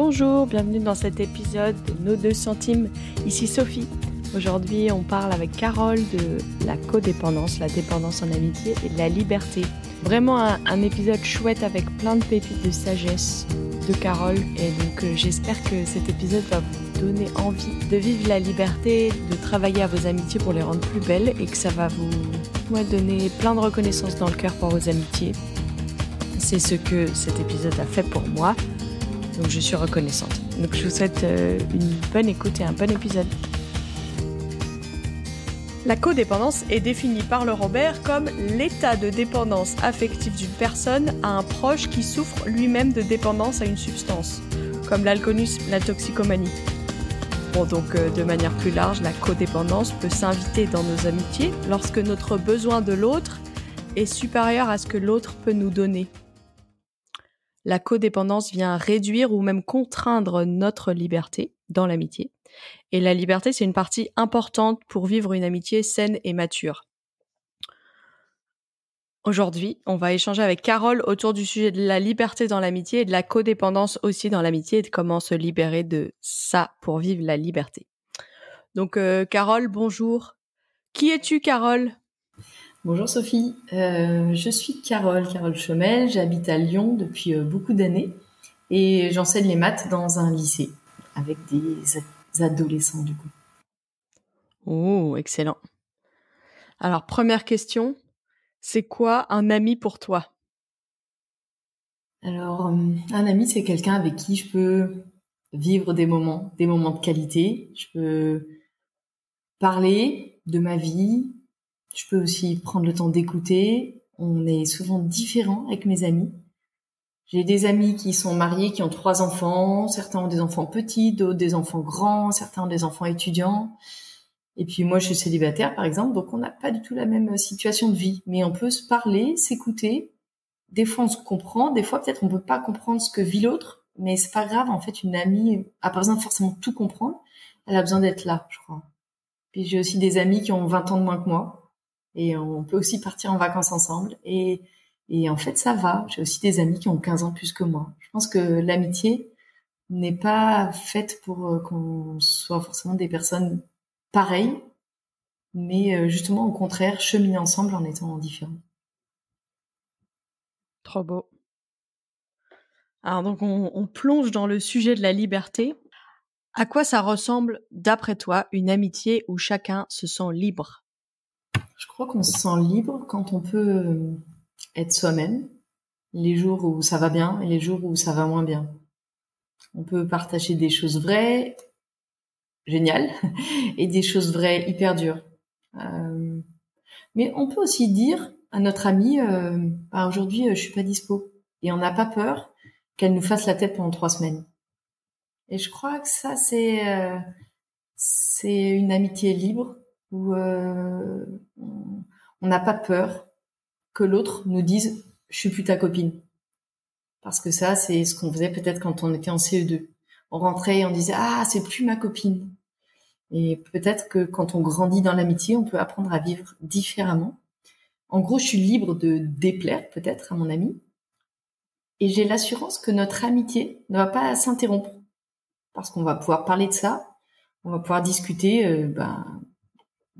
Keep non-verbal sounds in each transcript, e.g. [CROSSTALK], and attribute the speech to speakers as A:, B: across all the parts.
A: Bonjour, bienvenue dans cet épisode de Nos deux centimes. Ici Sophie. Aujourd'hui, on parle avec Carole de la codépendance, la dépendance en amitié et de la liberté. Vraiment un, épisode chouette avec plein de pépites de sagesse de Carole. Et donc, euh, j'espère que cet épisode va vous donner envie de vivre la liberté, de travailler à vos amitiés pour les rendre plus belles et que ça va vous donner plein de reconnaissance dans le cœur pour vos amitiés. C'est ce que cet épisode a fait pour moi. Donc je suis reconnaissante. Donc je vous souhaite euh, une bonne écoute et un bon épisode. La codépendance est définie par le Robert comme l'état de dépendance affective d'une personne à un proche qui souffre lui-même de dépendance à une substance, comme l'alcoolisme, la toxicomanie. Bon, donc euh, de manière plus large, la codépendance peut s'inviter dans nos amitiés lorsque notre besoin de l'autre est supérieur à ce que l'autre peut nous donner la codépendance vient réduire ou même contraindre notre liberté dans l'amitié. Et la liberté, c'est une partie importante pour vivre une amitié saine et mature. Aujourd'hui, on va échanger avec Carole autour du sujet de la liberté dans l'amitié et de la codépendance aussi dans l'amitié et de comment se libérer de ça pour vivre la liberté. Donc, euh, Carole, bonjour. Qui es-tu, Carole?
B: Bonjour Sophie, euh, je suis Carole, Carole Chomel, j'habite à Lyon depuis euh, beaucoup d'années et j'enseigne les maths dans un lycée avec des adolescents du coup.
A: Oh, excellent. Alors, première question, c'est quoi un ami pour toi?
B: Alors, euh, un ami, c'est quelqu'un avec qui je peux vivre des moments, des moments de qualité. Je peux parler de ma vie, je peux aussi prendre le temps d'écouter. On est souvent différents avec mes amis. J'ai des amis qui sont mariés, qui ont trois enfants. Certains ont des enfants petits, d'autres des enfants grands, certains ont des enfants étudiants. Et puis moi, je suis célibataire, par exemple, donc on n'a pas du tout la même situation de vie. Mais on peut se parler, s'écouter. Des fois, on se comprend. Des fois, peut-être, on peut pas comprendre ce que vit l'autre. Mais c'est pas grave. En fait, une amie a pas besoin de forcément tout comprendre. Elle a besoin d'être là, je crois. Puis j'ai aussi des amis qui ont 20 ans de moins que moi et on peut aussi partir en vacances ensemble. Et, en fait, ça va. J'ai aussi des amis qui ont 15 ans plus que moi. Je pense que l'amitié n'est pas faite pour euh, qu'on soit forcément des personnes pareilles, mais euh, justement au contraire, cheminer ensemble en étant différents.
A: Trop beau. Alors donc on, on plonge dans le sujet de la liberté. À quoi ça ressemble, d'après toi, une amitié où chacun se sent libre?
B: Je crois qu'on se sent libre quand on peut euh, être soi-même, les jours où ça va bien et les jours où ça va moins bien. On peut partager des choses vraies, géniales, [LAUGHS] et des choses vraies hyper dures. Euh, mais on peut aussi dire à notre amie, euh, bah, aujourd'hui je suis pas dispo, et on n'a pas peur qu'elle nous fasse la tête pendant trois semaines. Et je crois que ça c'est c'est une amitié libre où euh, on n'a pas peur que l'autre nous dise je suis plus ta copine. Parce que ça, c'est ce qu'on faisait peut-être quand on était en CE2. On rentrait et on disait ah c'est plus ma copine. Et peut-être que quand on grandit dans l'amitié, on peut apprendre à vivre différemment. En gros, je suis libre de déplaire peut-être à mon ami. Et j'ai l'assurance que notre amitié ne va pas s'interrompre. Parce qu'on va pouvoir parler de ça. On va pouvoir discuter euh, ben,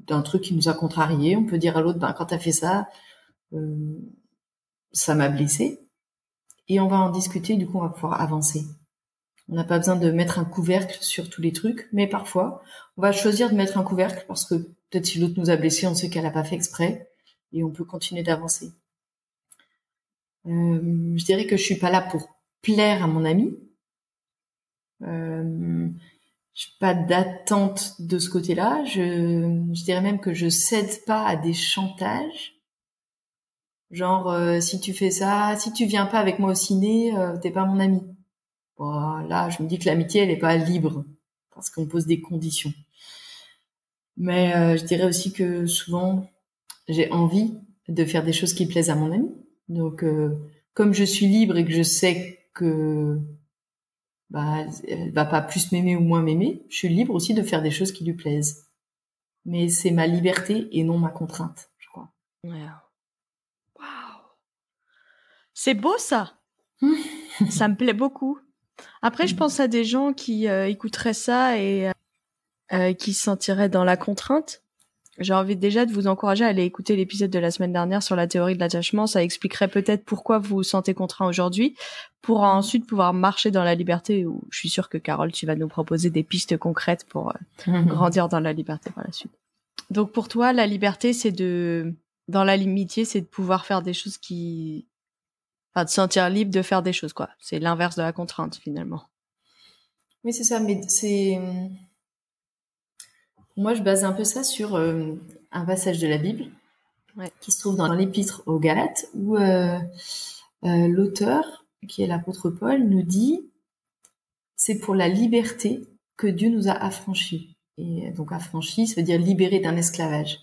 B: d'un truc qui nous a contrarié. On peut dire à l'autre, ben, quand t'as fait ça, euh, ça m'a blessé. Et on va en discuter, du coup, on va pouvoir avancer. On n'a pas besoin de mettre un couvercle sur tous les trucs, mais parfois, on va choisir de mettre un couvercle parce que peut-être si l'autre nous a blessé, on sait qu'elle n'a pas fait exprès et on peut continuer d'avancer. Euh, je dirais que je suis pas là pour plaire à mon ami. Euh, j'ai pas d'attente de ce côté-là. Je, je dirais même que je cède pas à des chantages. Genre, euh, si tu fais ça, si tu viens pas avec moi au ciné, euh, t'es pas mon ami. Voilà, je me dis que l'amitié, elle est pas libre parce qu'on pose des conditions. Mais euh, je dirais aussi que souvent, j'ai envie de faire des choses qui plaisent à mon ami. Donc, comme je suis libre et que je sais que bah, elle va pas plus m'aimer ou moins m'aimer. Je suis libre aussi de faire des choses qui lui plaisent. Mais c'est ma liberté et non ma contrainte, je crois.
A: C'est beau ça. [LAUGHS] ça me plaît beaucoup. Après, je pense à des gens qui euh, écouteraient ça et euh, qui se sentiraient dans la contrainte. J'ai envie déjà de vous encourager à aller écouter l'épisode de la semaine dernière sur la théorie de l'attachement. Ça expliquerait peut-être pourquoi vous vous sentez contraint aujourd'hui, pour ensuite pouvoir marcher dans la liberté. Où je suis sûre que Carole, tu vas nous proposer des pistes concrètes pour euh, [LAUGHS] grandir dans la liberté par la suite. Donc pour toi, la liberté, c'est de, dans la limitié, c'est de pouvoir faire des choses qui, enfin, de sentir libre de faire des choses, quoi. C'est l'inverse de la contrainte, finalement.
B: Oui, c'est ça, mais c'est, moi, je base un peu ça sur euh, un passage de la Bible qui se trouve dans l'épître aux Galates où euh, euh, l'auteur, qui est l'apôtre Paul, nous dit c'est pour la liberté que Dieu nous a affranchis. Et donc affranchis, ça veut dire libéré d'un esclavage.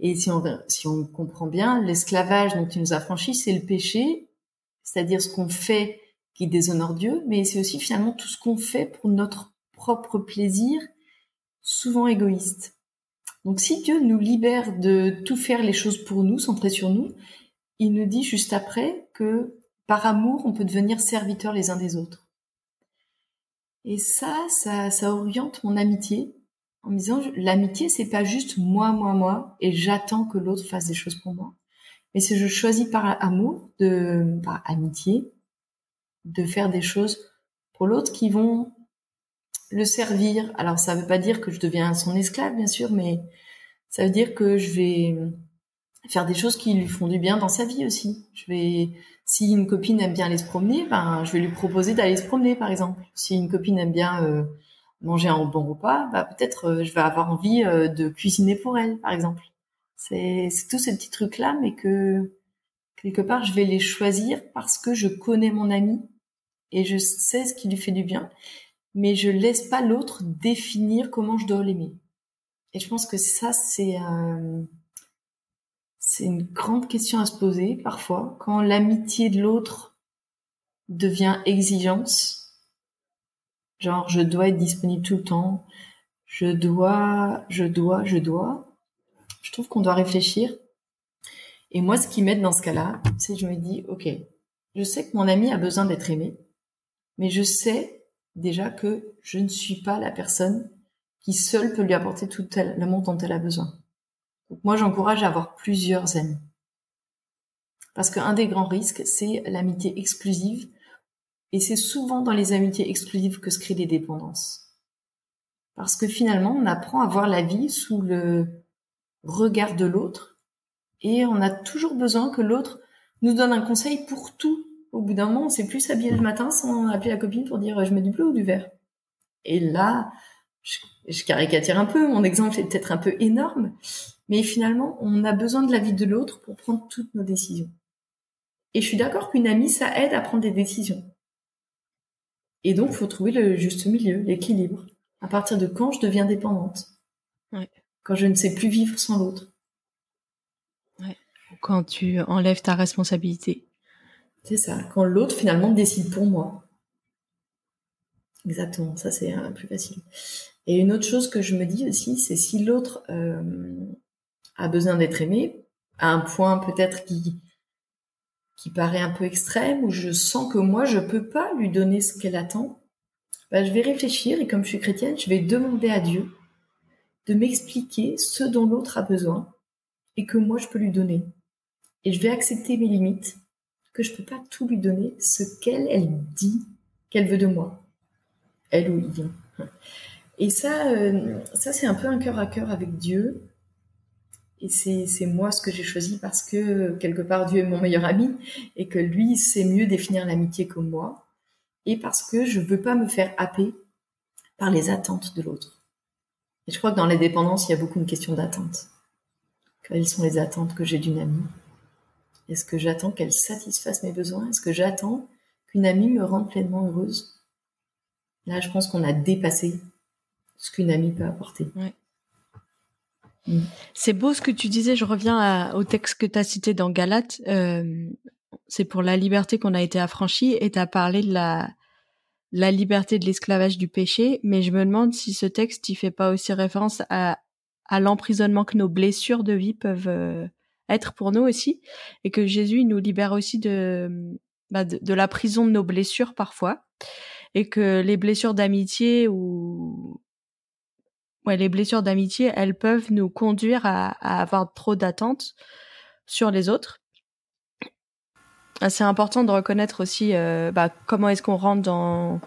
B: Et si on, si on comprend bien, l'esclavage dont il nous a affranchis, c'est le péché, c'est-à-dire ce qu'on fait qui déshonore Dieu, mais c'est aussi finalement tout ce qu'on fait pour notre propre plaisir souvent égoïste. Donc si Dieu nous libère de tout faire les choses pour nous, centré sur nous, il nous dit juste après que par amour, on peut devenir serviteurs les uns des autres. Et ça, ça, oriente mon amitié en me disant l'amitié, c'est pas juste moi, moi, moi, et j'attends que l'autre fasse des choses pour moi. Mais c'est je choisis par amour, de, par amitié, de faire des choses pour l'autre qui vont le servir. Alors ça veut pas dire que je deviens son esclave, bien sûr, mais ça veut dire que je vais faire des choses qui lui font du bien dans sa vie aussi. Je vais, si une copine aime bien aller se promener, ben je vais lui proposer d'aller se promener, par exemple. Si une copine aime bien euh, manger un bon repas, bah peut-être euh, je vais avoir envie euh, de cuisiner pour elle, par exemple. C'est tous ces petits trucs là, mais que quelque part je vais les choisir parce que je connais mon ami et je sais ce qui lui fait du bien mais je laisse pas l'autre définir comment je dois l'aimer. Et je pense que ça, c'est euh, c'est une grande question à se poser parfois quand l'amitié de l'autre devient exigence. Genre, je dois être disponible tout le temps. Je dois, je dois, je dois. Je trouve qu'on doit réfléchir. Et moi, ce qui m'aide dans ce cas-là, c'est que je me dis, OK, je sais que mon ami a besoin d'être aimé, mais je sais déjà que je ne suis pas la personne qui seule peut lui apporter tout l'amour dont elle a besoin. Moi, j'encourage à avoir plusieurs amis. Parce qu'un des grands risques, c'est l'amitié exclusive. Et c'est souvent dans les amitiés exclusives que se créent des dépendances. Parce que finalement, on apprend à voir la vie sous le regard de l'autre. Et on a toujours besoin que l'autre nous donne un conseil pour tout au bout d'un moment, on sait plus s'habiller le matin sans appeler la copine pour dire je mets du bleu ou du vert. Et là, je, caricature un peu, mon exemple est peut-être un peu énorme, mais finalement, on a besoin de l'avis de l'autre pour prendre toutes nos décisions. Et je suis d'accord qu'une amie, ça aide à prendre des décisions. Et donc, il faut trouver le juste milieu, l'équilibre. À partir de quand je deviens dépendante? Quand je ne sais plus vivre sans l'autre.
A: Quand tu enlèves ta responsabilité.
B: C'est ça, quand l'autre finalement décide pour moi. Exactement, ça c'est un plus facile. Et une autre chose que je me dis aussi, c'est si l'autre euh, a besoin d'être aimé, à un point peut-être qui qui paraît un peu extrême, où je sens que moi je peux pas lui donner ce qu'elle attend, bah, je vais réfléchir et comme je suis chrétienne, je vais demander à Dieu de m'expliquer ce dont l'autre a besoin et que moi je peux lui donner. Et je vais accepter mes limites que je peux pas tout lui donner ce qu'elle, elle dit qu'elle veut de moi. Elle ou il. Et ça, euh, ça c'est un peu un cœur à cœur avec Dieu. Et c'est moi ce que j'ai choisi parce que quelque part Dieu est mon meilleur ami et que lui sait mieux définir l'amitié que moi. Et parce que je veux pas me faire happer par les attentes de l'autre. Et je crois que dans les dépendances, il y a beaucoup de questions d'attente. Quelles sont les attentes que j'ai d'une amie? Est-ce que j'attends qu'elle satisfasse mes besoins? Est-ce que j'attends qu'une amie me rende pleinement heureuse? Là, je pense qu'on a dépassé ce qu'une amie peut apporter.
A: Mm. C'est beau ce que tu disais, je reviens au texte que tu as cité dans Galate. Euh, c'est pour la liberté qu'on a été affranchi et tu as parlé de la, la liberté de l'esclavage du péché, mais je me demande si ce texte il fait pas aussi référence à, à l'emprisonnement que nos blessures de vie peuvent euh, être pour nous aussi, et que Jésus nous libère aussi de, bah, de, la prison de nos blessures parfois. et que les blessures d'amitié ou ouais, les blessures d'amitié, elles peuvent nous conduire à, avoir trop d'attentes sur les autres. C'est important de reconnaître aussi euh, bah, comment est-ce qu'on rentre dans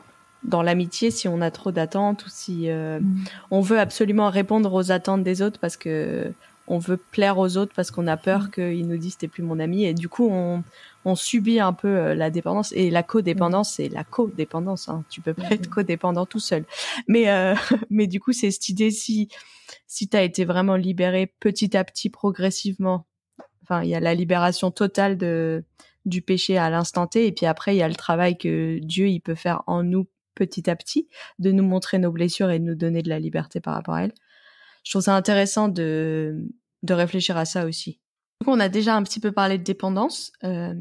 A: dans l'amitié si on a trop d'attentes ou si euh, mm. on veut absolument répondre aux attentes des autres parce que on veut plaire aux autres parce qu'on a peur mm. qu'ils nous disent t'es plus mon ami. Et du coup on, on subit un peu euh, la dépendance. Et la codépendance c'est la codépendance hein. tu peux pas être codépendant tout seul. Mais euh, [LAUGHS] mais du coup c'est cette idée si si t'as été vraiment libéré petit à petit progressivement enfin il y a la libération totale de du péché à l'instant T. Et puis après il y a le travail que Dieu il peut faire en nous petit à petit de nous montrer nos blessures et de nous donner de la liberté par rapport à elles je trouve ça intéressant de, de réfléchir à ça aussi. Donc on a déjà un petit peu parlé de dépendance. Euh,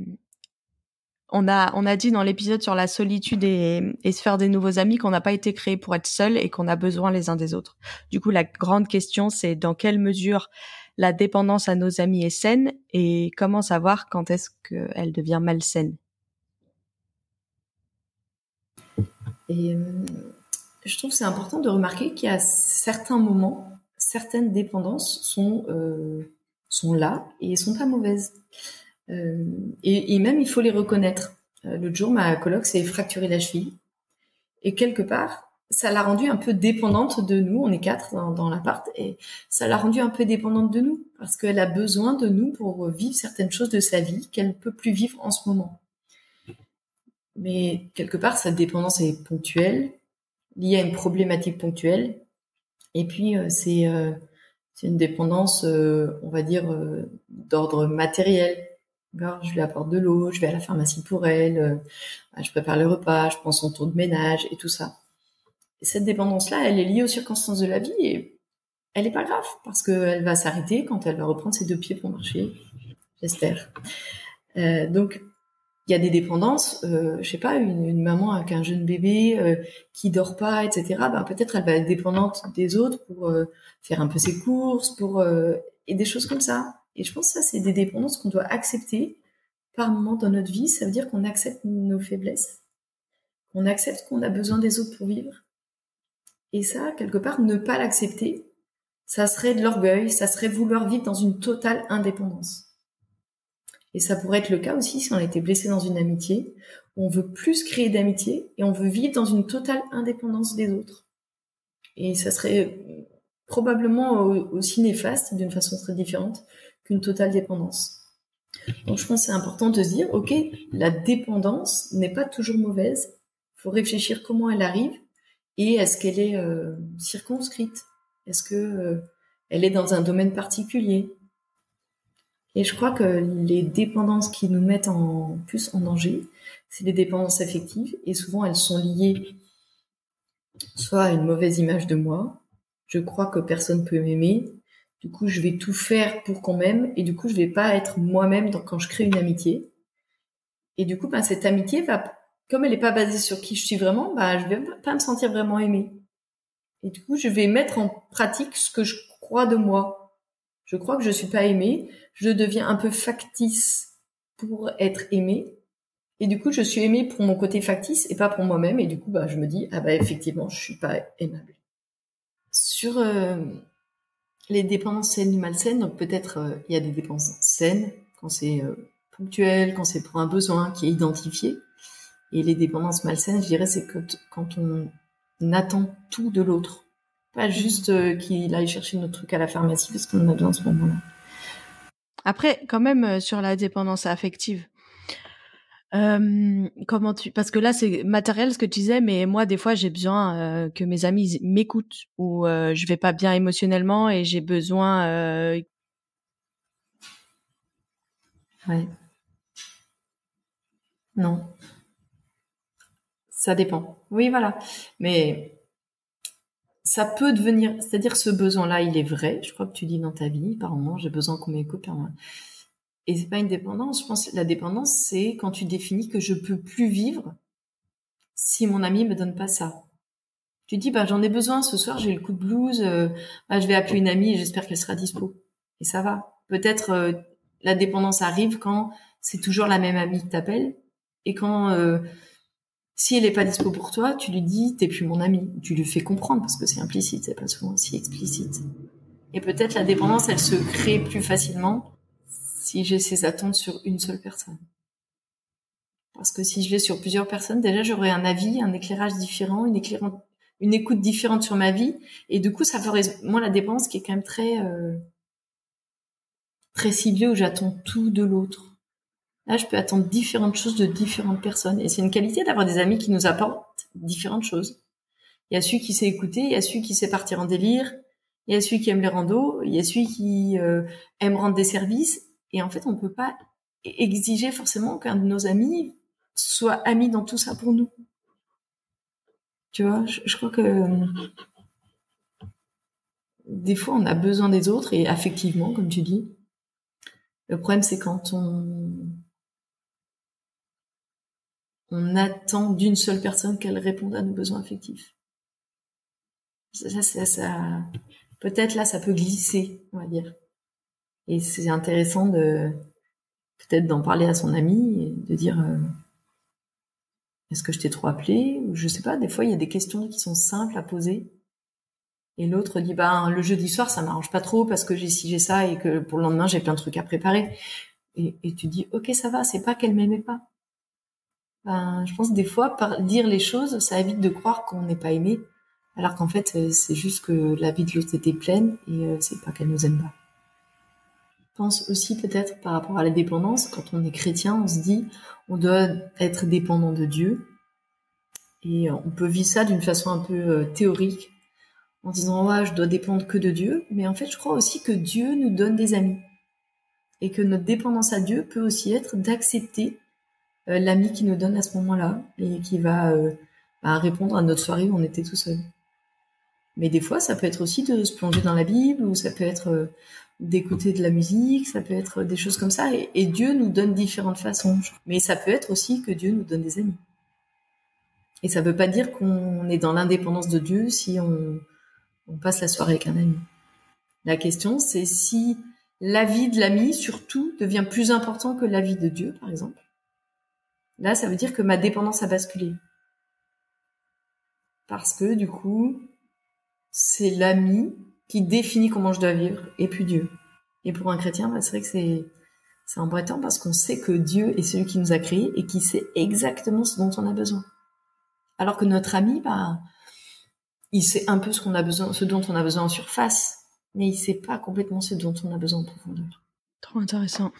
A: on a, on a dit dans l'épisode sur la solitude et, et se faire des nouveaux amis qu'on n'a pas été créé pour être seul et qu'on a besoin les uns des autres. Du coup, la grande question, c'est dans quelle mesure la dépendance à nos amis est saine et comment savoir quand est-ce qu'elle devient malsaine.
B: Et euh, je trouve c'est important de remarquer qu'il y a certains moments certaines dépendances sont euh, sont là et sont pas mauvaises. Euh, et, même il faut les reconnaître. Euh, L'autre jour, ma coloc s'est fracturé la cheville et quelque part, ça l'a rendue un peu dépendante de nous. On est quatre dans, dans l'appart et ça l'a rendue un peu dépendante de nous parce qu'elle a besoin de nous pour vivre certaines choses de sa vie qu'elle ne peut plus vivre en ce moment. Mais quelque part, sa dépendance est ponctuelle, liée à une problématique ponctuelle et puis euh, c'est euh, c'est une dépendance, euh, on va dire, d'ordre matériel. je lui apporte de l'eau, je vais à la pharmacie pour elle, je prépare le repas, je prends son tour de ménage et tout ça. Et cette dépendance-là, elle est liée aux circonstances de la vie et elle n'est pas grave parce qu'elle va s'arrêter quand elle va reprendre ses deux pieds pour marcher, j'espère. Donc il y a des dépendances, euh, je sais pas, une, maman avec un jeune bébé euh, qui dort pas, etc. Ben peut-être elle va être dépendante des autres pour euh, faire un peu ses courses, pour euh, et des choses comme ça. Et je pense que ça c'est des dépendances qu'on doit accepter par moment dans notre vie. Ça veut dire qu'on accepte nos faiblesses, qu'on accepte qu'on a besoin des autres pour vivre. Et ça, quelque part, ne pas l'accepter, ça serait de l'orgueil, ça serait vouloir vivre dans une totale indépendance. Et ça pourrait être le cas aussi si on a été blessé dans une amitié, on veut plus créer d'amitié et on veut vivre dans une totale indépendance des autres. Et ça serait probablement aussi néfaste, d'une façon très différente, qu'une totale dépendance. Donc je pense que c'est important de se dire, ok, la dépendance n'est pas toujours mauvaise. Il faut réfléchir comment elle arrive et est-ce qu'elle est, euh, circonscrite? Est-ce que euh, elle est dans un domaine particulier? Et je crois que les dépendances qui nous mettent en plus en danger, c'est les dépendances affectives et souvent elles sont liées soit à une mauvaise image de moi. Je crois que personne peut m'aimer. Du coup, je vais tout faire pour qu'on m'aime et du coup, je vais pas être moi-même quand je crée une amitié. Et du coup, ben, cette amitié va, comme elle n'est pas basée sur qui je suis vraiment, ben, je vais pas me sentir vraiment aimée. Et du coup, je vais mettre en pratique ce que je crois de moi. Je crois que je suis pas aimée. Je deviens un peu factice pour être aimée. Et du coup, je suis aimée pour mon côté factice et pas pour moi-même. Et du coup, bah, je me dis, ah bah effectivement, je suis pas aimable. Sur euh, les dépendances saines et malsaines, donc peut-être euh, il y a des dépendances saines quand c'est euh, ponctuel, quand c'est pour un besoin qui est identifié. Et les dépendances malsaines, je dirais, c'est quand on attend tout de l'autre. Pas juste euh, qu'il aille chercher notre truc à la pharmacie parce qu'on en a besoin en ce moment-là.
A: Après, quand même, euh, sur la dépendance affective, euh, comment tu parce que là c'est matériel ce que tu disais mais moi des fois j'ai besoin euh, que mes amis m'écoutent ou euh, je vais pas bien émotionnellement et j'ai besoin
B: ouais. Non. Ça dépend. Oui voilà. Mais ça peut devenir, c'est-à-dire ce besoin-là, il est vrai. Je crois que tu dis dans ta vie, par moment, j'ai besoin qu'on m'écoute. Et c'est pas une dépendance. Je pense que la dépendance, c'est quand tu définis que je peux plus vivre si mon ami me donne pas ça. Tu dis, bah, j'en ai besoin ce soir, j'ai le coup de blues, euh, bah, je vais appeler une amie et j'espère qu'elle sera dispo. Et ça va. Peut-être euh, la dépendance arrive quand c'est toujours la même amie qui t'appelle et quand euh, Si elle est pas dispo pour toi, tu lui dis t'es plus mon ami. Tu lui fais comprendre parce que c'est implicite, c'est pas souvent aussi explicite. Et peut-être la dépendance, elle se crée plus facilement si j'ai ces attentes sur une seule personne. Parce que si je l'ai sur plusieurs personnes, déjà j'aurai un avis, un éclairage différent, une, une écoute différente sur ma vie, et du coup ça ferait moi la dépendance qui est quand même très euh, très ciblée où j'attends tout de l'autre. Là, je peux attendre différentes choses de différentes personnes. Et c'est une qualité d'avoir des amis qui nous apportent différentes choses. Il y a celui qui sait écouter, il y a celui qui sait partir en délire, il y a celui qui aime les randos, il y a celui qui euh, aime rendre des services. Et en fait, on ne peut pas exiger forcément qu'un de nos amis soit ami dans tout ça pour nous. Tu vois, je, je crois que des fois, on a besoin des autres et affectivement, comme tu dis. Le problème, c'est quand on on attend d'une seule personne qu'elle réponde à nos besoins affectifs. Ça, peut-être là, ça peut glisser, on va dire. Et c'est intéressant de peut-être d'en parler à son ami et de dire euh, est-ce que je t'ai trop appelé ou je sais pas. Des fois, il y a des questions qui sont simples à poser. Et l'autre dit bah le jeudi soir ça m'arrange pas trop parce que j'ai ci j'ai ça et que pour le lendemain j'ai plein de trucs à préparer. Et, et tu dis ok ça va, c'est pas qu'elle m'aimait pas ben, je pense des fois, par dire les choses, ça évite de croire qu'on n'est pas aimé, alors qu'en fait, euh, c'est juste que la vie de l'autre était pleine et euh, c'est pas qu'elle nous aime pas. Je pense aussi peut-être par rapport à la dépendance, quand on est chrétien, on se dit on doit être dépendant de Dieu. Et euh, on peut vivre ça d'une façon un peu théorique, en disant ouais, je dois dépendre que de Dieu. Mais en fait, je crois aussi que Dieu nous donne des amis. Et que notre dépendance à Dieu peut aussi être d'accepter l'ami qui nous donne à ce moment-là et qui va euh, bah, répondre à notre soirée où on était tout seul. Mais des fois, ça peut être aussi de se plonger dans la Bible, ou ça peut être euh, d'écouter de la musique, ça peut être des choses comme ça. Et, Dieu nous donne différentes façons. Mais ça peut être aussi que Dieu nous donne des amis. Et ça ne veut pas dire qu'on est dans l'indépendance de Dieu si on, on passe la soirée avec un ami. La question, c'est si la vie de l'ami, surtout, devient plus important que la vie de Dieu, par exemple. Là, ça veut dire que ma dépendance a basculé. Parce que du coup, c'est l'ami qui définit comment je dois vivre et puis Dieu. Et pour un chrétien, bah, c'est vrai que c'est c'est embêtant parce qu'on sait que Dieu est celui qui nous a créés et qui sait exactement ce dont on a besoin. Alors que notre ami, bah, il sait un peu ce a besoin, ce dont on a besoin en surface, mais il sait pas complètement ce dont on a besoin en profondeur.
A: Trop intéressant.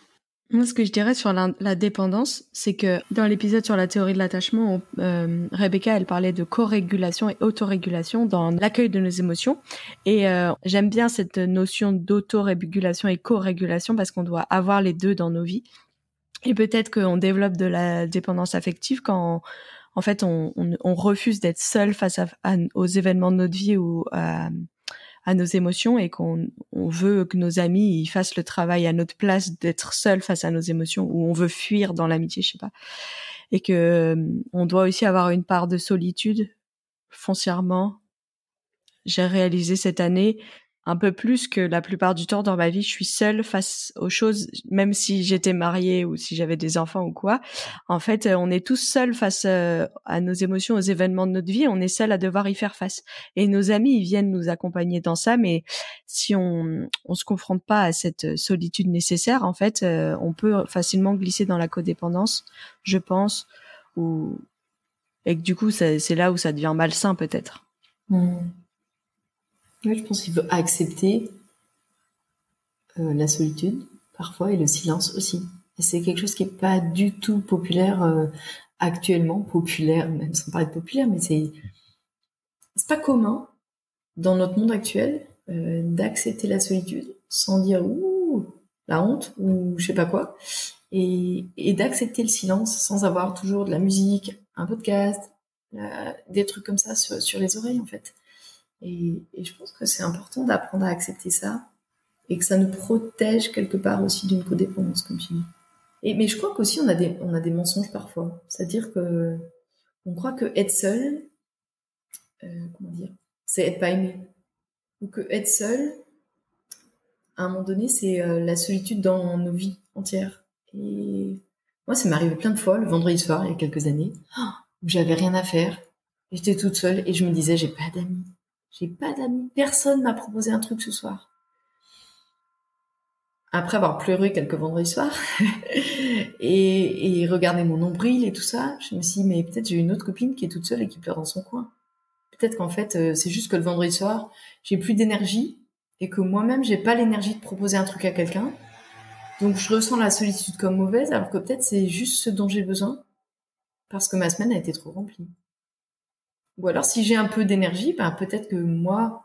A: Moi, ce que je dirais sur la, dépendance, c'est que dans l'épisode sur la théorie de l'attachement, euh, Rebecca, elle parlait de co-régulation et autorégulation dans l'accueil de nos émotions. Et euh, j'aime bien cette notion d'autorégulation et co-régulation parce qu'on doit avoir les deux dans nos vies. Et peut-être qu'on développe de la dépendance affective quand, en fait, on, refuse d'être seul face aux événements de notre vie ou à à nos émotions et qu'on on veut que nos amis ils fassent le travail à notre place d'être seul face à nos émotions ou on veut fuir dans l'amitié, je sais pas. Et que euh, on doit aussi avoir une part de solitude foncièrement. J'ai réalisé cette année un peu plus que la plupart du temps dans ma vie, je suis seule face aux choses, même si j'étais mariée ou si j'avais des enfants ou quoi. En fait, on est tous seuls face euh, à nos émotions, aux événements de notre vie. On est seuls à devoir y faire face. Et nos amis, ils viennent nous accompagner dans ça, mais si on on se confronte pas à cette solitude nécessaire, en fait, euh, on peut facilement glisser dans la codépendance, je pense, ou et que du coup, c'est là où ça devient malsain peut-être.
B: Mmh. Je pense qu'il faut accepter euh, la solitude parfois et le silence aussi. C'est quelque chose qui est pas du tout populaire euh, actuellement, populaire même sans parler de populaire, mais c'est c'est pas commun dans notre monde actuel euh, d'accepter la solitude sans dire ouh la honte ou je sais pas quoi et, et d'accepter le silence sans avoir toujours de la musique, un podcast, des trucs comme ça sur les oreilles en fait. Et, je pense que c'est important d'apprendre à accepter ça et que ça nous protège quelque part aussi d'une codépendance, comme mais je crois qu'aussi on a des, on a des mensonges parfois. C'est-à-dire que on croit que être seul, euh, comment dire, c'est être pas aimé. Ou que être seul, à un moment donné, c'est euh, la solitude dans nos vies entières. Et moi, ça m'est arrivé plein de fois le vendredi soir, il y a quelques années. Où j'avais rien à faire. J'étais toute seule et je me disais, j'ai pas d'amis. J'ai pas d'amis. Personne m'a proposé un truc ce soir. Après avoir pleuré quelques vendredis soirs [LAUGHS] et, et regardé mon nombril et tout ça, je me suis dit, mais peut-être j'ai une autre copine qui est toute seule et qui pleure dans son coin. Peut-être qu'en fait, euh, c'est juste que le vendredi soir, j'ai plus d'énergie et que moi-même, j'ai pas l'énergie de proposer un truc à quelqu'un. Donc, je ressens la solitude comme mauvaise, alors que peut-être c'est juste ce dont j'ai besoin parce que ma semaine a été trop remplie. Ou alors, si j'ai un peu d'énergie, ben, peut-être que moi,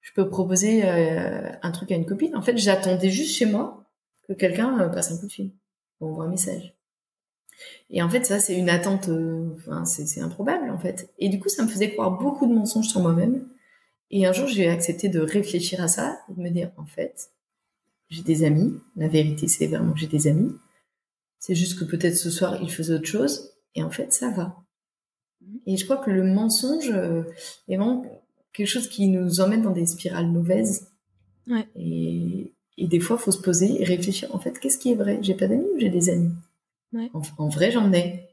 B: je peux proposer euh, un truc à une copine. En fait, j'attendais juste chez moi que quelqu'un euh, passe un coup de fil ou envoie un message. Et en fait, ça, c'est une attente, euh, c'est improbable, en fait. Et du coup, ça me faisait croire beaucoup de mensonges sur moi-même. Et un jour, j'ai accepté de réfléchir à ça et de me dire, en fait, j'ai des amis. La vérité, c'est vraiment que j'ai des amis. C'est juste que peut-être ce soir, ils faisaient autre chose. Et en fait, ça va. Et je crois que le mensonge euh, est vraiment quelque chose qui nous emmène dans des spirales mauvaises.
A: Ouais.
B: Et, et des fois, faut se poser et réfléchir. En fait, qu'est-ce qui est vrai? J'ai pas d'amis ou j'ai des amis?
A: Ouais.
B: en, en vrai, j'en ai.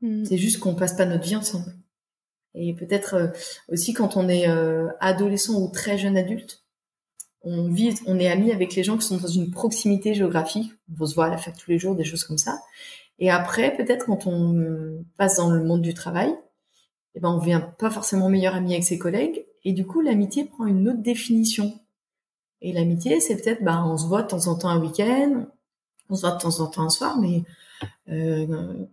A: Mm.
B: C'est juste qu'on passe pas notre vie ensemble. Et peut-être euh, aussi quand on est euh, adolescent ou très jeune adulte, on vit, on est amis avec les gens qui sont dans une proximité géographique. On se voit à la fac tous les jours, des choses comme ça. Et après, peut-être quand on passe dans le monde du travail, eh ben on devient pas forcément meilleur ami avec ses collègues. Et du coup, l'amitié prend une autre définition. Et l'amitié, c'est peut-être, bah, on se voit de temps en temps un week-end, on se voit de temps en temps un soir, mais euh,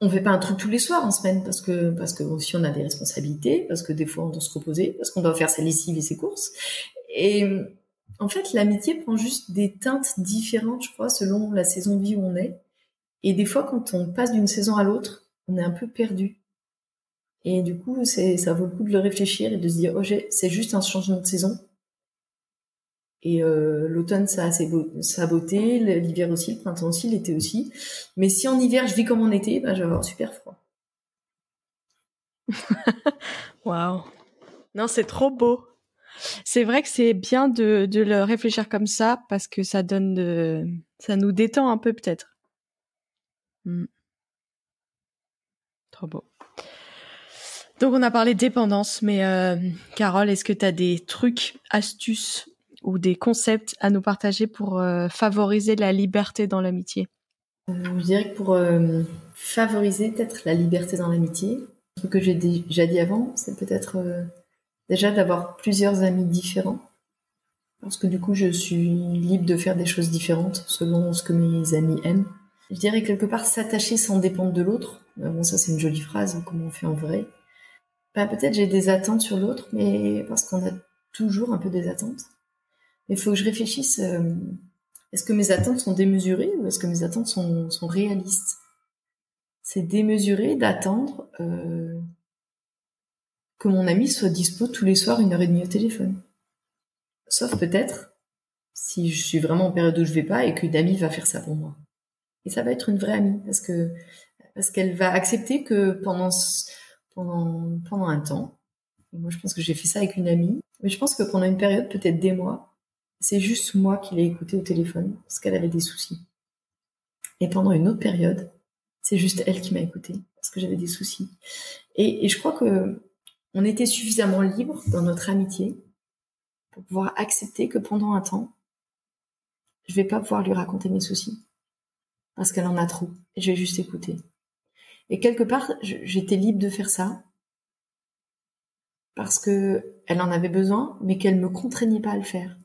B: on fait pas un truc tous les soirs en semaine parce que parce que aussi on a des responsabilités, parce que des fois on doit se reposer, parce qu'on doit faire ses lessives et ses courses. Et en fait, l'amitié prend juste des teintes différentes, je crois, selon la saison de vie où on est. Et des fois, quand on passe d'une saison à l'autre, on est un peu perdu. Et du coup, ça vaut le coup de le réfléchir et de se dire, oh, j'ai- c'est juste un changement de saison. Et euh, l'automne, ça a ses sa beauté, l'hiver aussi, le printemps aussi, l'été aussi. Mais si en hiver, je vis comme en été, ben, je vais avoir super froid. [LAUGHS]
A: Waouh. Non, c'est trop beau. C'est vrai que c'est bien de, le réfléchir comme ça parce que ça donne ça nous détend un peu peut-être. Hmm. Trop beau. Donc on a parlé de dépendance, mais euh, Carole, est-ce que tu as des trucs, astuces ou des concepts à nous partager pour euh, favoriser la liberté dans l'amitié?
B: Euh, je dirais que pour favoriser peut-être la liberté dans l'amitié, ce que j'ai déjà dit avant, c'est peut-être déjà d'avoir plusieurs amis différents. Parce que du coup, je suis libre de faire des choses différentes selon ce que mes amis aiment. Je dirais quelque part s'attacher sans dépendre de l'autre. Bon, ça c'est une jolie phrase, comment on fait en vrai. Ben, peut-être j'ai des attentes sur l'autre, mais parce qu'on a toujours un peu des attentes. Il faut que je réfléchisse. euh, est-ce que mes attentes sont démesurées ou est-ce que mes attentes sont, sont réalistes? C'est démesuré d'attendre euh, que mon ami soit dispo tous les soirs une heure et demie au téléphone. Sauf peut-être si je suis vraiment en période où je vais pas et qu'une amie va faire ça pour moi. Et ça va être une vraie amie parce que parce qu'elle va accepter que pendant ce- pendant un temps. Moi, je pense que j'ai fait ça avec une amie. Mais je pense que pendant une période, peut-être des mois, c'est juste moi qui l'ai écoutée au téléphone parce qu'elle avait des soucis. Et pendant une autre période, c'est juste elle qui m'a écoutée parce que j'avais des soucis. Et, je crois que on était suffisamment libre dans notre amitié pour pouvoir accepter que pendant un temps, je vais pas pouvoir lui raconter mes soucis parce qu'elle en a trop et je vais juste écouter. Et quelque part, j'étais libre de faire ça parce que elle en avait besoin, mais qu'elle me contraignait pas à le faire.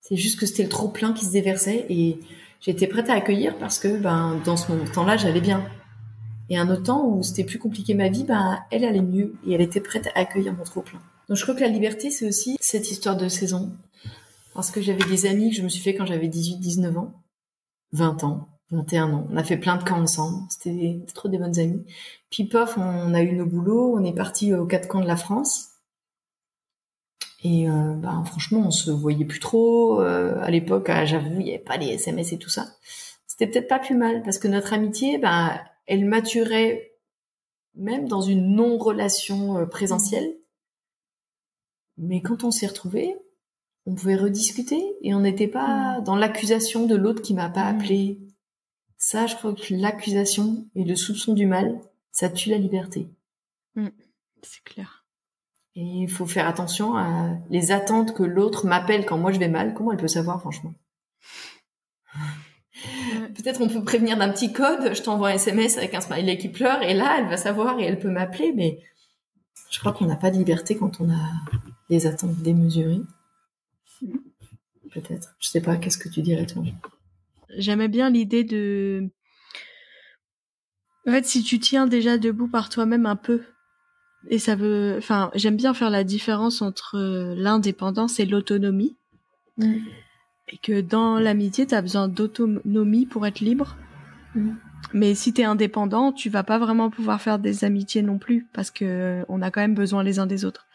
B: C'est juste que c'était le trop plein qui se déversait et j'étais prête à accueillir parce que ben dans ce temps-là j'allais bien. Et un autre temps où c'était plus compliqué ma vie, ben elle allait mieux et elle était prête à accueillir mon trop plein. Donc je crois que la liberté c'est aussi cette histoire de saison parce que j'avais des amis que je me suis fait quand j'avais 18, 19 ans, 20 ans, 21 ans. On a fait plein de camps ensemble. C'était trop des bonnes amies. Puis pof, on a eu nos boulots, on est parti aux quatre camps de la France. Et euh, bah, franchement, on se voyait plus trop. Euh, à l'époque, ah, j'avoue, il n'y avait pas les SMS et tout ça. C'était peut-être pas plus mal parce que notre amitié, bah, elle maturait même dans une non-relation euh, présentielle. Mais quand on s'est retrouvés, on pouvait rediscuter et on n'était pas dans l'accusation de l'autre qui m'a pas
A: Mm.
B: appelé. Ça, je crois que l'accusation et le soupçon du mal, ça tue la liberté.
A: Mm. c'est clair.
B: Et il faut faire attention à les attentes que l'autre m'appelle quand moi je vais mal. Comment elle peut savoir, franchement? Peut-être on peut prévenir d'un petit code. Je t'envoie un SMS avec un smiley qui pleure et là, elle va savoir et elle peut m'appeler. Mais je crois qu'on n'a pas de liberté quand on a des attentes démesurées. Peut-être. Je sais pas. Qu'est-ce que tu dirais toi?
A: J'aimais bien l'idée de. En fait, si tu tiens déjà debout par toi-même un peu, et ça veut, enfin, j'aime bien faire la différence entre l'indépendance et l'autonomie. Et que dans l'amitié, tu as besoin d'autonomie pour être libre. Mais si tu es indépendant, tu vas pas vraiment pouvoir faire des amitiés non plus parce que on a quand même besoin les uns des autres.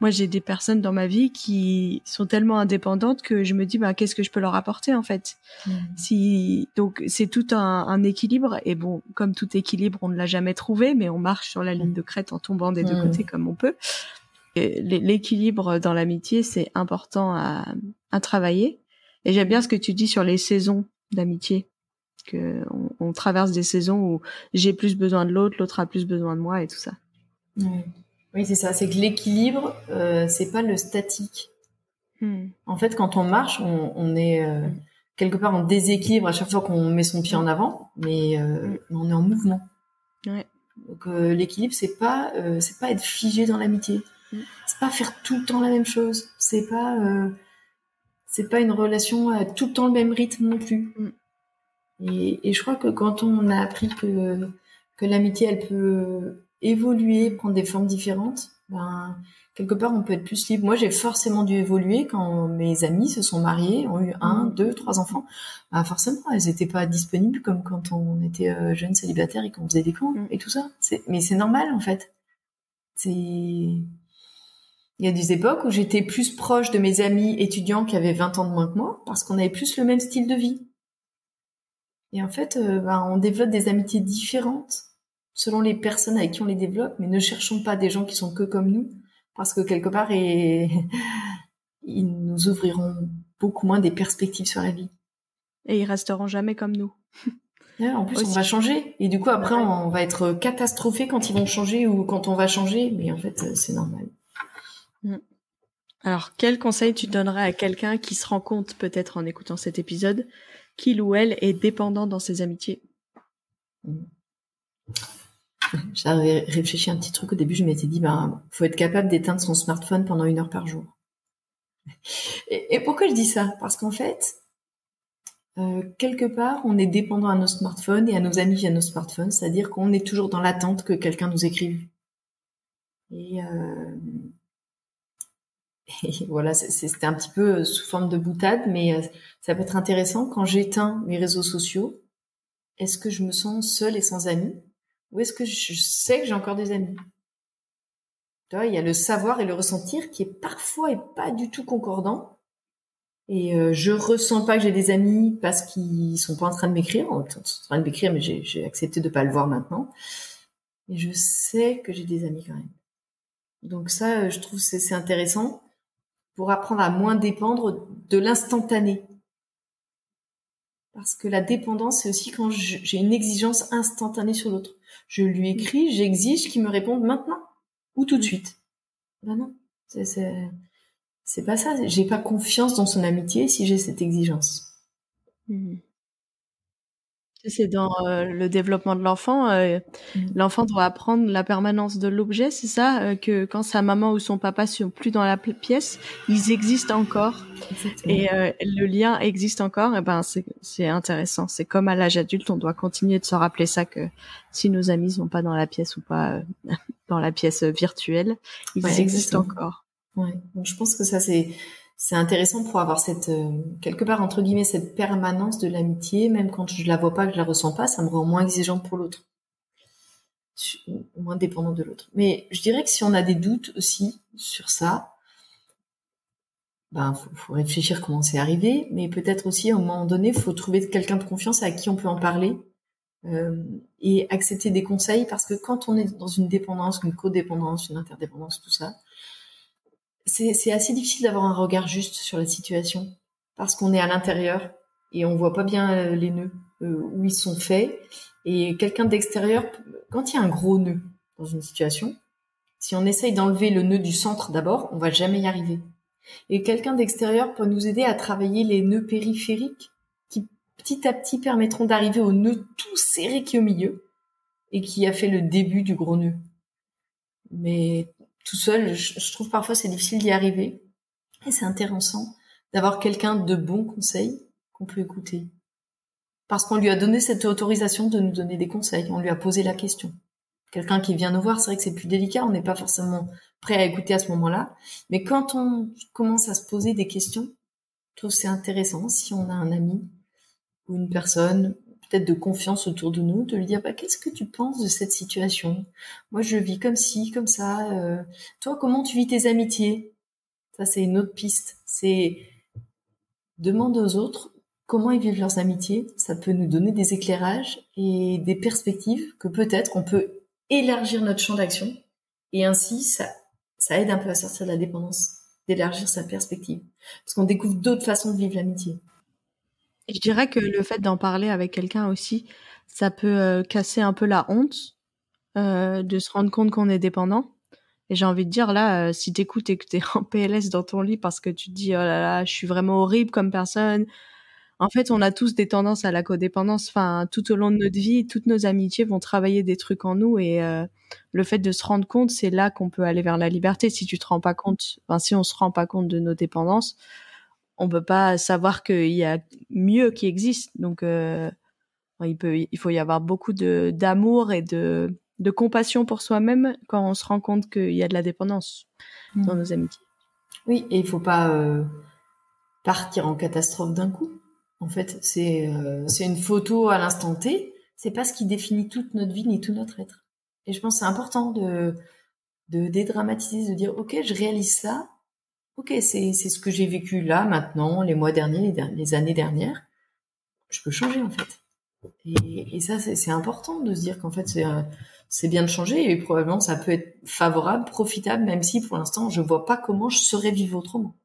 A: Moi, j'ai des personnes dans ma vie qui sont tellement indépendantes que je me dis bah qu'est-ce que je peux leur apporter en fait? Mm. Si donc c'est tout un, un, équilibre et bon, comme tout équilibre, on ne l'a jamais trouvé, mais on marche sur la ligne de crête en tombant des deux côtés comme on peut. L'équilibre dans l'amitié, c'est important à, à travailler. Et j'aime bien ce que tu dis sur les saisons d'amitié, que on, traverse des saisons où j'ai plus besoin de l'autre, l'autre a plus besoin de moi et tout ça.
B: Oui, c'est ça. C'est que l'équilibre, euh, c'est pas le statique. Hmm. En fait, quand on marche, on, on est euh, quelque part en déséquilibre à chaque fois qu'on met son pied en avant, mais euh, hmm. on est en mouvement.
A: Ouais.
B: Donc l'équilibre, c'est pas, c'est pas être figé dans l'amitié. Hmm. C'est pas faire tout le temps la même chose. C'est pas c'est pas une relation à tout le temps le même rythme non plus. Et, et, je crois que quand on a appris que, que l'amitié, elle peut évoluer, prendre des formes différentes, ben, quelque part, on peut être plus libre. Moi, j'ai forcément dû évoluer quand mes amis se sont mariés, ont eu un, mm. deux, trois enfants. Ben, forcément, elles n'étaient pas disponibles comme quand on était euh, jeune célibataire et qu'on faisait des camps mm. et tout ça. Mais c'est normal, en fait. C'est il y a des époques où j'étais plus proche de mes amis étudiants qui avaient 20 ans de moins que moi, parce qu'on avait plus le même style de vie. Et en fait, euh, ben, on développe des amitiés différentes selon les personnes avec qui on les développe, mais ne cherchons pas des gens qui sont que comme nous, parce que quelque part, et... [LAUGHS] ils nous ouvriront beaucoup moins des perspectives sur la vie.
A: Et ils resteront jamais comme nous. [LAUGHS]
B: en plus, on va changer. Et du coup, après, on va être catastrophé quand ils vont changer ou quand on va changer. Mais en fait, c'est normal.
A: Mm. Alors, quel conseil tu donnerais à quelqu'un qui se rend compte, peut-être en écoutant cet épisode, qu'il ou elle est dépendant dans ses amitiés?
B: Mm. J'avais réfléchi un petit truc au début, je m'étais dit, ben, faut être capable d'éteindre son smartphone pendant une heure par jour. Et, pourquoi je dis ça? Parce qu'en fait, euh, quelque part, on est dépendant à nos smartphones et à nos amis via nos smartphones, c'est-à-dire qu'on est toujours dans l'attente que quelqu'un nous écrive. Et, euh, [LAUGHS] et voilà, c'était un petit peu sous forme de boutade, mais euh, ça peut être intéressant quand j'éteins mes réseaux sociaux. Est-ce que je me sens seule et sans amis, ou est-ce que je sais que j'ai encore des amis? Il y a le savoir et le ressentir qui est parfois et pas du tout concordant. Et euh, je ressens pas que j'ai des amis parce qu'ils sont pas en train de m'écrire. Ils sont en train de m'écrire, mais j'ai accepté de pas le voir maintenant. Et je sais que j'ai des amis quand même. Donc ça, je trouve c'est intéressant pour apprendre à moins dépendre de l'instantané. Parce que la dépendance, c'est aussi quand j'ai une exigence instantanée sur l'autre. Je lui écris, j'exige qu'il me réponde maintenant ou tout de suite. Ben non, c'est pas ça. J'ai pas confiance dans son amitié si j'ai cette exigence.
A: Mmh. C'est dans euh, le développement de l'enfant. Euh, mm. L'enfant doit apprendre la permanence de l'objet, c'est ça euh, Que quand sa maman ou son papa sont plus dans la pièce, ils existent encore. Et le lien existe encore. Et ben c'est intéressant. C'est comme à l'âge adulte, on doit continuer de se rappeler ça que si nos amis sont pas dans la pièce ou pas [LAUGHS] dans la pièce virtuelle, ils existent encore.
B: Ouais. Donc je pense que ça c'est c'est intéressant pour avoir cette euh, quelque part entre guillemets cette permanence de l'amitié, même quand je la vois pas, que je la ressens pas, ça me rend moins exigeante pour l'autre, moins dépendant de l'autre. Mais je dirais que si on a des doutes aussi sur ça, ben faut, faut réfléchir comment c'est arrivé, mais peut-être aussi à un moment donné, faut trouver quelqu'un de confiance à qui on peut en parler euh, et accepter des conseils parce que quand on est dans une dépendance, une codépendance, une interdépendance, tout ça, c'est assez difficile d'avoir un regard juste sur la situation parce qu'on est à l'intérieur et on voit pas bien euh, les nœuds euh, où ils sont faits Et quelqu'un d'extérieur, quand il y a un gros nœud dans une situation, si on essaye d'enlever le nœud du centre d'abord, on va jamais y arriver. Et quelqu'un d'extérieur peut nous aider à travailler les nœuds périphériques qui petit à petit permettront d'arriver au nœud tout serré qui est au milieu et qui a fait le début du gros nœud. Mais tout seul, je, trouve parfois c'est difficile d'y arriver. Et c'est intéressant d'avoir quelqu'un de bon conseil qu'on peut écouter. Parce qu'on lui a donné cette autorisation de nous donner des conseils, on lui a posé la question. Quelqu'un qui vient nous voir, c'est vrai que c'est plus délicat, on n'est pas forcément prêt à écouter à ce moment-là. Mais quand on commence à se poser des questions, je trouve c'est intéressant si on a un ami ou une personne peut-être de confiance autour de nous, de lui dire bah, qu'est-ce que tu penses de cette situation? Moi, je vis comme ci, comme ça. Euh, toi, comment tu vis tes amitiés? Ça, c'est une autre piste. C'est demander aux autres comment ils vivent leurs amitiés. Ça peut nous donner des éclairages et des perspectives que peut-être on peut élargir notre champ d'action et ainsi ça, ça aide un peu à sortir de la dépendance, d'élargir sa perspective, parce qu'on découvre d'autres façons de vivre l'amitié.
A: Je dirais que le fait d'en parler avec quelqu'un aussi, ça peut euh, casser un peu la honte euh, de se rendre compte qu'on est dépendant. Et j'ai envie de dire là, euh, si t'écoutes et que t'es en PLS dans ton lit parce que tu te dis oh là là, je suis vraiment horrible comme personne. En fait, on a tous des tendances à la codépendance. Enfin, tout au long de notre vie, toutes nos amitiés vont travailler des trucs en nous et euh, le fait de se rendre compte, c'est là qu'on peut aller vers la liberté. Si tu te rends pas compte, enfin si on se rend pas compte de nos dépendances, on peut pas savoir qu'il y a mieux qui existe. Donc, euh, il peut, il faut y avoir beaucoup de d'amour et de de compassion pour soi-même quand on se rend compte qu'il y a de la dépendance dans mmh. nos amitiés.
B: Oui, et il faut pas euh, partir en catastrophe d'un coup. En fait, c'est euh, c'est une photo à l'instant T. C'est pas ce qui définit toute notre vie ni tout notre être. Et je pense que c'est important de de dédramatiser, de dire ok, je réalise ça, ok, c'est ce que j'ai vécu là, maintenant, les mois derniers, les, années dernières. Je peux changer en fait. Et, ça, c'est important de se dire qu'en fait, c'est c'est bien de changer et probablement ça peut être favorable, profitable, même si pour l'instant, je vois pas comment je saurais vivre autrement.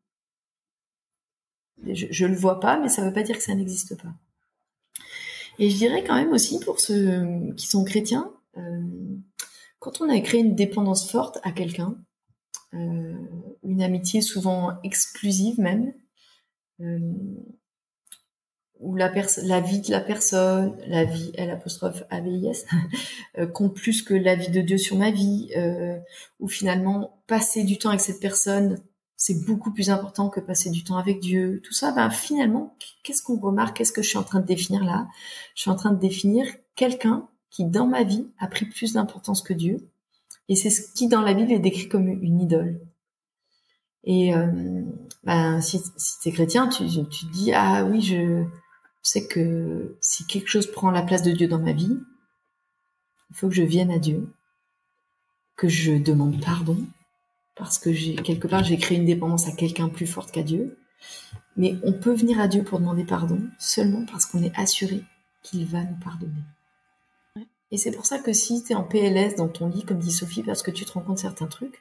B: Je, je le vois pas, mais ça veut pas dire que ça n'existe pas. Et je dirais quand même aussi pour ceux qui sont chrétiens, euh, quand on a créé une dépendance forte à quelqu'un, euh, une amitié souvent exclusive même, euh, où la, la vie de la personne, la vie, L apostrophe A-V-I-S, [LAUGHS] euh, compte plus que la vie de Dieu sur ma vie, euh, où finalement passer du temps avec cette personne, c'est beaucoup plus important que passer du temps avec Dieu. Tout ça, ben finalement, qu'est-ce qu'on remarque? Qu'est-ce que je suis en train de définir là? Je suis en train de définir quelqu'un qui, dans ma vie, a pris plus d'importance que Dieu, et c'est ce qui, dans la Bible, est décrit comme une idole. Et euh, ben, si, tu es chrétien, tu, tu te dis, ah oui, je sais que si quelque chose prend la place de Dieu dans ma vie, il faut que je vienne à Dieu, que je demande pardon, parce que j'ai quelque part j'ai créé une dépendance à quelqu'un plus forte qu'à Dieu. Mais on peut venir à Dieu pour demander pardon seulement parce qu'on est assuré qu'il va nous pardonner. Et c'est pour ça que si tu es en PLS dans ton lit, comme dit Sophie, parce que tu te rends compte de certains trucs,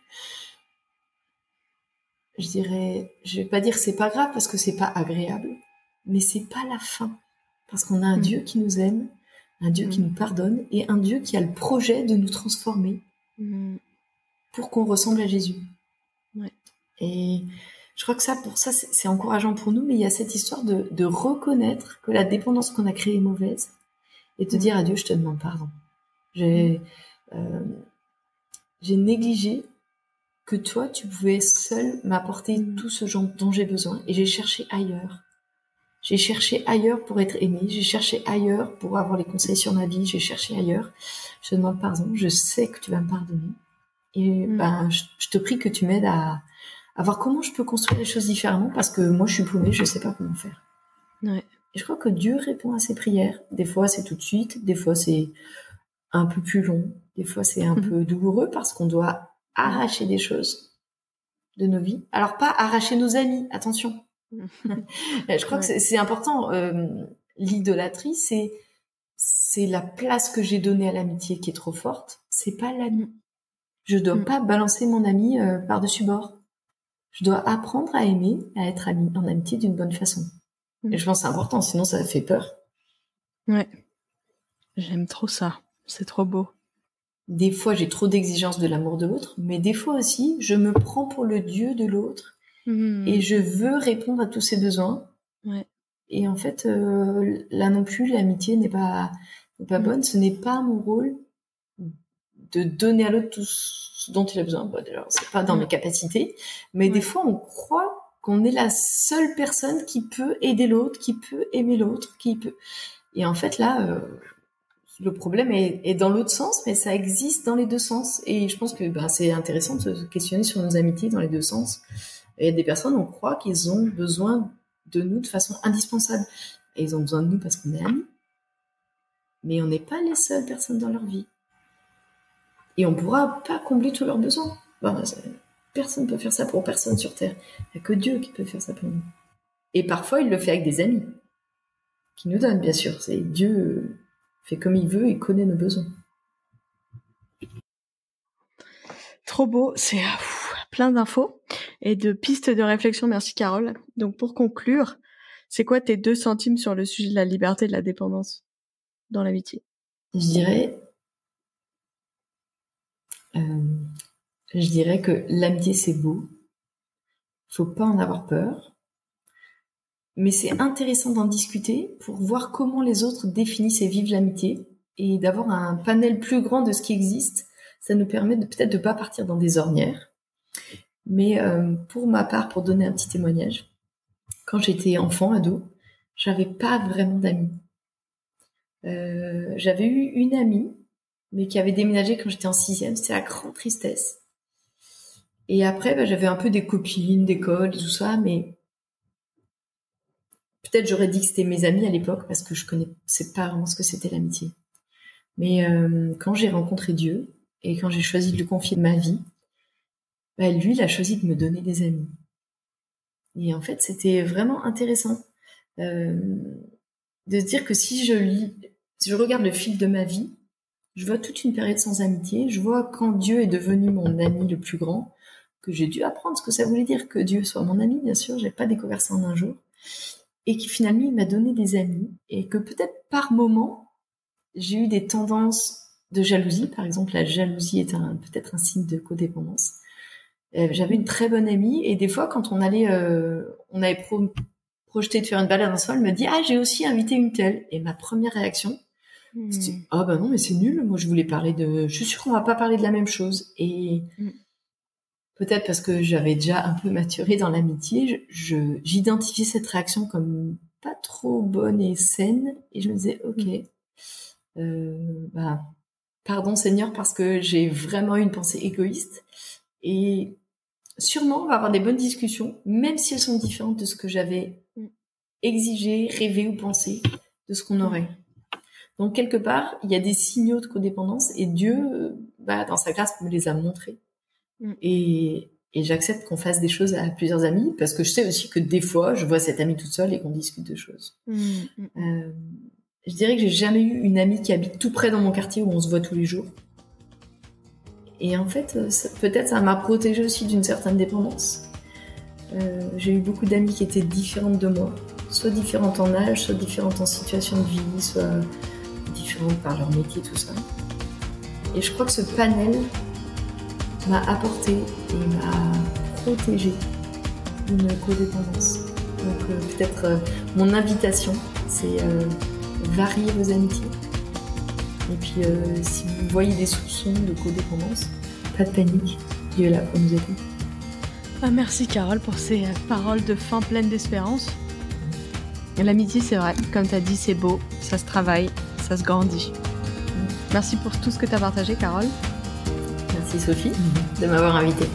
B: je dirais, je vais pas dire c'est pas grave parce que c'est pas agréable, mais c'est pas la fin. Parce qu'on a un mm. Dieu qui nous aime, un Dieu qui mm. nous pardonne et un Dieu qui a le projet de nous transformer mm. pour qu'on ressemble à Jésus. Et je crois que ça, pour ça, c'est encourageant pour nous, mais il y a cette histoire de, de reconnaître que la dépendance qu'on a créée est mauvaise et de dire à Dieu, je te demande pardon. J'ai euh, j'ai négligé que toi, tu pouvais seul m'apporter mm. tout ce genre dont j'ai besoin et j'ai cherché ailleurs. J'ai cherché ailleurs pour être aimé, j'ai cherché ailleurs pour avoir les conseils sur ma vie, j'ai cherché ailleurs. Je te demande pardon, je sais que tu vas me pardonner. Et mm. ben, je, te prie que tu m'aides à, à voir comment je peux construire les choses différemment parce que moi, je suis paumée, je sais pas comment faire.
A: Ouais.
B: Et je crois que Dieu répond à ses prières. Des fois, c'est tout de suite, des fois, c'est un peu plus long, des fois, c'est un mhm. peu douloureux parce qu'on doit arracher des choses de nos vies. Alors, pas arracher nos amis, attention. [LAUGHS] je crois que c'est important. Euh, L'idolâtrie, c'est c'est la place que j'ai donnée à l'amitié qui est trop forte. C'est pas l'ami. Je dois mm. pas balancer mon ami euh, par-dessus bord. Je dois apprendre à aimer, à être ami, en amitié d'une bonne façon. Et je pense que c'est important, sinon ça fait peur.
A: Ouais. J'aime trop ça. C'est trop beau.
B: Des fois, j'ai trop d'exigences de l'amour de l'autre, mais des fois aussi, je me prends pour le Dieu de l'autre
A: Hmm.
B: et je veux répondre à tous ses besoins.
A: Ouais.
B: Et en fait, euh, là non plus, l'amitié n'est pas, n'est pas
A: Mm.
B: bonne. Ce n'est pas mon rôle de donner à l'autre tout ce dont il a besoin. Bon, déjà, c'est pas dans mes capacités, mais
A: Ouais.
B: des fois, on croit qu'on est la seule personne qui peut aider l'autre, qui peut aimer l'autre, qui peut. Et en fait, là, euh, le problème est, dans l'autre sens, mais ça existe dans les deux sens. Et je pense que ben, c'est intéressant de se questionner sur nos amitiés dans les deux sens. Il y a des personnes, on croit qu'ils ont besoin de nous de façon indispensable. Et ils ont besoin de nous parce qu'on est amis. Mais on n'est pas les seules personnes dans leur vie. Et on pourra pas combler tous leurs besoins. Ben, personne ne peut faire ça pour personne sur Terre. Il n'y a que Dieu qui peut faire ça pour nous. Et parfois, il le fait avec des amis. Qui nous donnent, bien sûr. C'est Dieu fait comme il veut et connaît nos besoins.
A: Trop beau. C'est ah, plein d'infos et de pistes de réflexion. Merci Carole. Donc pour conclure, c'est quoi tes deux centimes sur le sujet de la liberté et de la dépendance dans l'amitié?
B: Je dirais, euh, je dirais que l'amitié c'est beau. Faut pas en avoir peur. Mais c'est intéressant d'en discuter pour voir comment les autres définissent et vivent l'amitié et d'avoir un panel plus grand de ce qui existe. Ça nous permet peut-être de pas partir dans des ornières. Mais euh, pour ma part, pour donner un petit témoignage, quand j'étais enfant, ado, j'avais pas vraiment d'amis. Euh, j'avais eu une amie, mais qui avait déménagé quand j'étais en sixième. C'était la grande tristesse. Et après, bah, j'avais un peu des copines d'école, tout ça, mais peut-être j'aurais dit que c'était mes amis à l'époque parce que je connaissais pas vraiment ce que c'était l'amitié. Mais euh, quand j'ai rencontré Dieu et quand j'ai choisi de lui confier ma vie, bah, lui, il a choisi de me donner des amis. Et en fait, c'était vraiment intéressant euh, de se dire que si je lis, si je regarde le fil de ma vie, je vois toute une période sans amitié. Je vois quand Dieu est devenu mon ami le plus grand, que j'ai dû apprendre ce que ça voulait dire que Dieu soit mon ami. Bien sûr, j'ai pas découvert ça en un jour, et qui finalement il m'a donné des amis, et que peut-être par moment j'ai eu des tendances de jalousie. Par exemple, la jalousie est un peut-être un signe de codépendance. Euh, J'avais une très bonne amie, et des fois quand on allait, euh, on avait pro projeté de faire une balade ensemble, elle me dit ah j'ai aussi invité une telle, et ma première réaction
A: Hmm.
B: c'était, ah bah non, mais c'est nul. Moi, je voulais parler de. Je suis sûre qu'on va pas parler de la même chose. Et
A: Mm.
B: Peut-être parce que j'avais déjà un peu maturé dans l'amitié, je, je- j'identifiais cette réaction comme pas trop bonne et saine. Et je me disais, ok, euh, bah, pardon Seigneur, parce que j'ai vraiment une pensée égoïste. Et sûrement, on va avoir des bonnes discussions, même si elles sont différentes de ce que j'avais
A: Mm.
B: exigé, rêvé ou pensé de ce qu'on aurait. Donc quelque part, il y a des signaux de codépendance et Dieu, euh, bah, dans sa grâce, me les a montrés.
A: Mm.
B: Et, et j'accepte qu'on fasse des choses à plusieurs amis parce que je sais aussi que des fois, je vois cette amie toute seule et qu'on discute de choses.
A: Hmm, hmm.
B: Euh, je dirais que j'ai jamais eu une amie qui habite tout près dans mon quartier où on se voit tous les jours. Et en fait, euh, peut-être ça m'a protégée aussi d'une certaine dépendance. Euh, j'ai eu beaucoup d'amis qui étaient différentes de moi, soit différentes en âge, soit différentes en situation de vie, soit différentes par leur métier, tout ça. Et je crois que ce panel m'a apporté et m'a protégée d'une codépendance. Donc euh, peut-être euh, mon invitation, c'est euh, varier vos amitiés. Et puis si vous voyez des soupçons de codépendance, pas de panique, Dieu est là pour nous aider.
A: Ah, merci Carole pour ces paroles de fin pleines d'espérance. L'amitié, c'est vrai, comme tu as dit, c'est beau, ça se travaille, ça se grandit. Merci pour tout ce que tu as partagé, Carole.
B: Merci Sophie de m'avoir invitée.